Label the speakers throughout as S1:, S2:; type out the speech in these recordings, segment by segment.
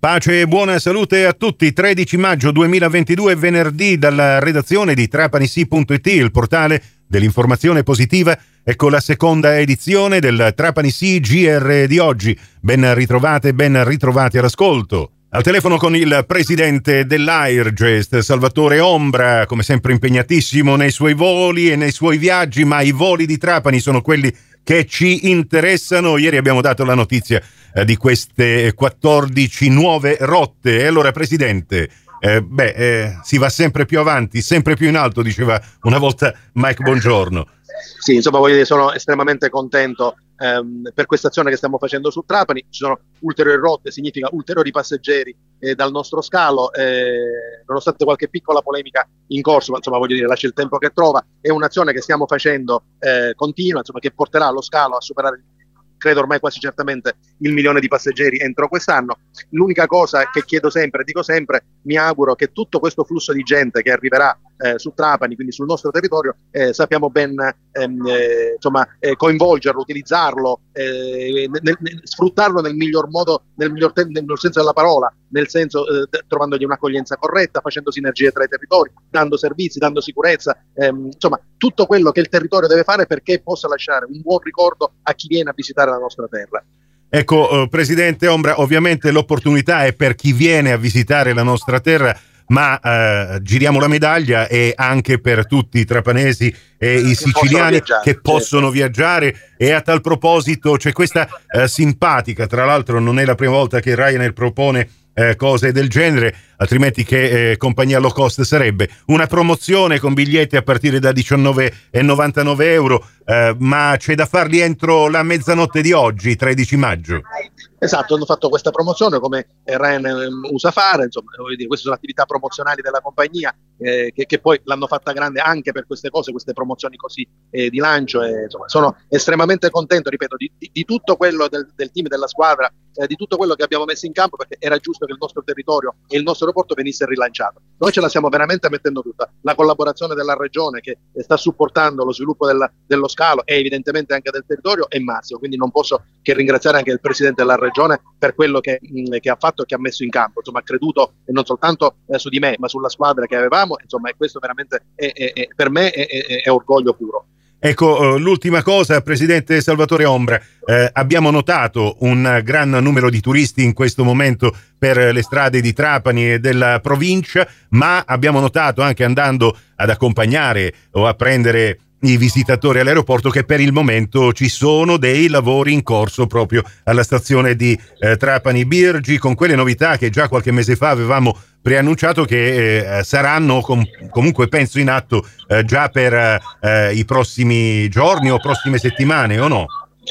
S1: Pace e buona salute a tutti. 13 maggio 2022, venerdì, dalla redazione di trapanisi.it, il portale dell'informazione positiva. Ecco la seconda edizione del Trapani GR di oggi. Ben ritrovate, ben ritrovati all'ascolto. Al telefono con il presidente dell'Airgest, Salvatore Ombra, come sempre impegnatissimo nei suoi voli e nei suoi viaggi, ma i voli di Trapani sono quelli che ci interessano. Ieri abbiamo dato la notizia eh, di queste 14 nuove rotte. E allora, Presidente, eh, beh, eh, si va sempre più avanti, sempre più in alto, diceva una volta Mike Bongiorno.
S2: Sì, insomma, voglio dire, sono estremamente contento ehm, per questa azione che stiamo facendo su Trapani. Ci sono ulteriori rotte, significa ulteriori passeggeri eh, dal nostro scalo, eh, nonostante qualche piccola polemica in corso, ma insomma voglio dire, lascia il tempo che trova, è un'azione che stiamo facendo eh, continua, insomma, che porterà lo scalo a superare credo ormai quasi certamente il milione di passeggeri entro quest'anno. L'unica cosa che chiedo sempre, dico sempre, mi auguro che tutto questo flusso di gente che arriverà eh, su Trapani, quindi sul nostro territorio, eh, sappiamo ben ehm, eh, insomma, eh, coinvolgerlo, utilizzarlo, eh, nel, nel, sfruttarlo nel miglior modo, nel miglior, te- nel senso della parola, nel senso eh, trovandogli un'accoglienza corretta, facendo sinergie tra i territori, dando servizi, dando sicurezza, ehm, insomma tutto quello che il territorio deve fare perché possa lasciare un buon ricordo a chi viene a visitare la nostra terra.
S1: Ecco, eh, Presidente Ombra, ovviamente l'opportunità è per chi viene a visitare la nostra terra ma eh, giriamo la medaglia e anche per tutti i trapanesi e i siciliani che possono viaggiare. E a tal proposito c'è questa eh, simpatica, tra l'altro non è la prima volta che Ryanair propone eh, cose del genere, altrimenti che eh, compagnia low cost sarebbe? Una promozione con biglietti a partire da 19,99 euro, eh, ma c'è da farli entro la mezzanotte di oggi, 13 maggio.
S2: Esatto, hanno fatto questa promozione come Ren ehm, usa fare, insomma, dire, queste sono attività promozionali della compagnia eh, che, che, poi l'hanno fatta grande anche per queste cose, queste promozioni così eh, di lancio. E, insomma, sono estremamente contento, ripeto, di, di, di tutto quello del, del, team, della squadra, eh, di tutto quello che abbiamo messo in campo perché era giusto che il nostro territorio e il nostro aeroporto venisse rilanciato. Noi ce la stiamo veramente mettendo tutta. La collaborazione della regione che sta supportando lo sviluppo della, dello scalo e evidentemente anche del territorio è massimo, quindi non posso che ringraziare anche il presidente della regione per quello che, mh, che, ha fatto e che ha messo in campo. Insomma, ha creduto non soltanto eh, su di me, ma sulla squadra che avevamo. Insomma, e questo veramente è, è, è, per me è, orgoglio puro.
S1: Ecco, uh, l'ultima cosa, Presidente Salvatore Ombra, eh, abbiamo notato un gran numero di turisti in questo momento per le strade di Trapani e della provincia, ma abbiamo notato anche andando ad accompagnare o a prendere i visitatori all'aeroporto che per il momento ci sono dei lavori in corso proprio alla stazione di eh, Trapani Birgi con quelle novità che già qualche mese fa avevamo preannunciato che eh, saranno com- comunque penso in atto eh, già per eh, i prossimi giorni o prossime settimane o no?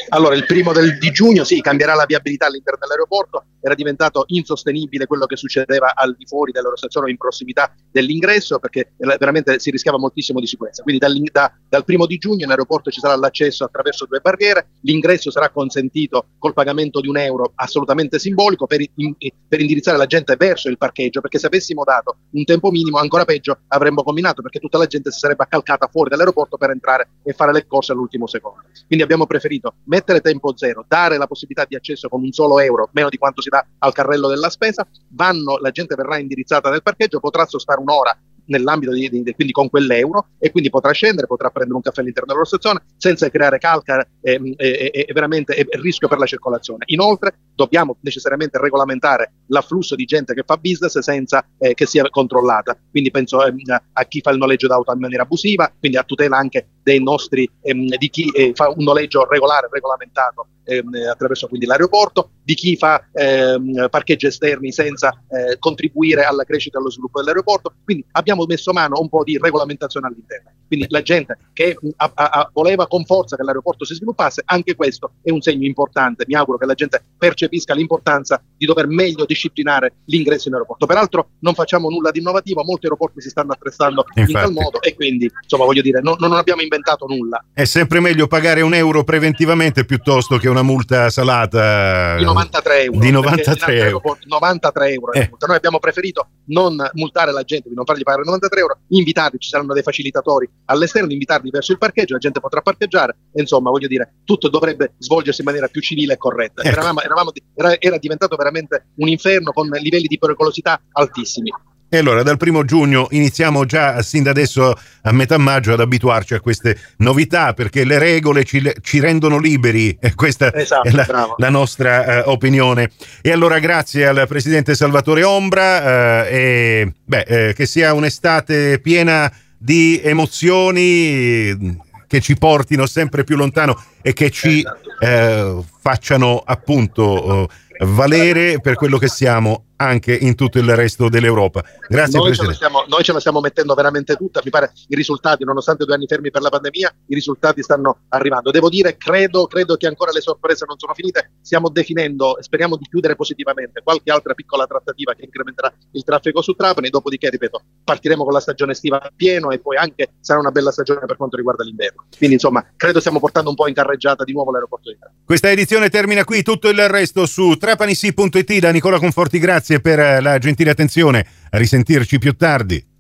S2: Allora, il primo del, di giugno sì, cambierà la viabilità all'interno dell'aeroporto, era diventato insostenibile quello che succedeva al di fuori dell'aerostazione o in prossimità dell'ingresso perché veramente si rischiava moltissimo di sicurezza. Quindi da, dal primo di giugno in aeroporto ci sarà l'accesso attraverso due barriere, l'ingresso sarà consentito col pagamento di un euro assolutamente simbolico per, in, per indirizzare la gente verso il parcheggio perché se avessimo dato un tempo minimo ancora peggio avremmo combinato perché tutta la gente si sarebbe accalcata fuori dall'aeroporto per entrare e fare le corse all'ultimo secondo. Quindi abbiamo preferito mettere tempo zero, dare la possibilità di accesso con un solo euro, meno di quanto si dà al carrello della spesa, vanno, la gente verrà indirizzata nel parcheggio, potrà sostare un'ora nell'ambito di, di, quindi con quell'euro e quindi potrà scendere, potrà prendere un caffè all'interno della stazione senza creare calca e, e, e veramente e rischio per la circolazione. Inoltre dobbiamo necessariamente regolamentare l'afflusso di gente che fa business senza eh, che sia controllata. Quindi penso eh, a chi fa il noleggio d'auto in maniera abusiva, quindi a tutela anche dei nostri, ehm, di chi eh, fa un noleggio regolare, regolamentato ehm, attraverso quindi l'aeroporto, di chi fa ehm, parcheggi esterni senza eh, contribuire alla crescita e allo sviluppo dell'aeroporto. Quindi abbiamo messo mano a un po' di regolamentazione all'interno. Quindi la gente che a, a, voleva con forza che l'aeroporto si sviluppasse, anche questo è un segno importante. Mi auguro che la gente percepisca l'importanza di dover meglio disciplinare l'ingresso in aeroporto. Peraltro non facciamo nulla di innovativo, molti aeroporti si stanno attrezzando Infatti. in tal modo e quindi insomma voglio dire non, non abbiamo inventato nulla.
S1: È sempre meglio pagare un euro preventivamente piuttosto che una multa salata.
S2: Non 93 euro.
S1: Di 93 euro.
S2: 93 euro eh. Noi abbiamo preferito non multare la gente, di non fargli pagare 93 euro, invitarli, ci saranno dei facilitatori all'esterno, invitarli verso il parcheggio, la gente potrà parcheggiare, e insomma voglio dire, tutto dovrebbe svolgersi in maniera più civile e corretta. Ecco. Eravamo, eravamo, era, era diventato veramente un inferno con livelli di pericolosità altissimi.
S1: E allora dal primo giugno iniziamo già sin da adesso a metà maggio ad abituarci a queste novità perché le regole ci, ci rendono liberi e questa esatto, è la, la nostra uh, opinione. E allora grazie al Presidente Salvatore Ombra uh, e beh, uh, che sia un'estate piena di emozioni che ci portino sempre più lontano e che ci esatto. facciano appunto valere per quello che siamo anche in tutto il resto dell'Europa. Grazie
S2: noi Presidente. Ce stiamo, noi ce la stiamo mettendo veramente tutta, mi pare i risultati, nonostante due anni fermi per la pandemia, i risultati stanno arrivando. Devo dire, credo, credo che ancora le sorprese non sono finite, stiamo definendo e speriamo di chiudere positivamente qualche altra piccola trattativa che incrementerà il traffico su Trapani, dopodiché, ripeto, partiremo con la stagione estiva a pieno e poi anche sarà una bella stagione per quanto riguarda l'inverno. Quindi insomma, credo stiamo portando un po' in carreggiata di nuovo l'aeroporto di Trapani.
S1: Questa edizione termina qui, tutto il resto su trapanisi.it da Nicola Conforti, grazie grazie per la gentile attenzione. A risentirci più tardi.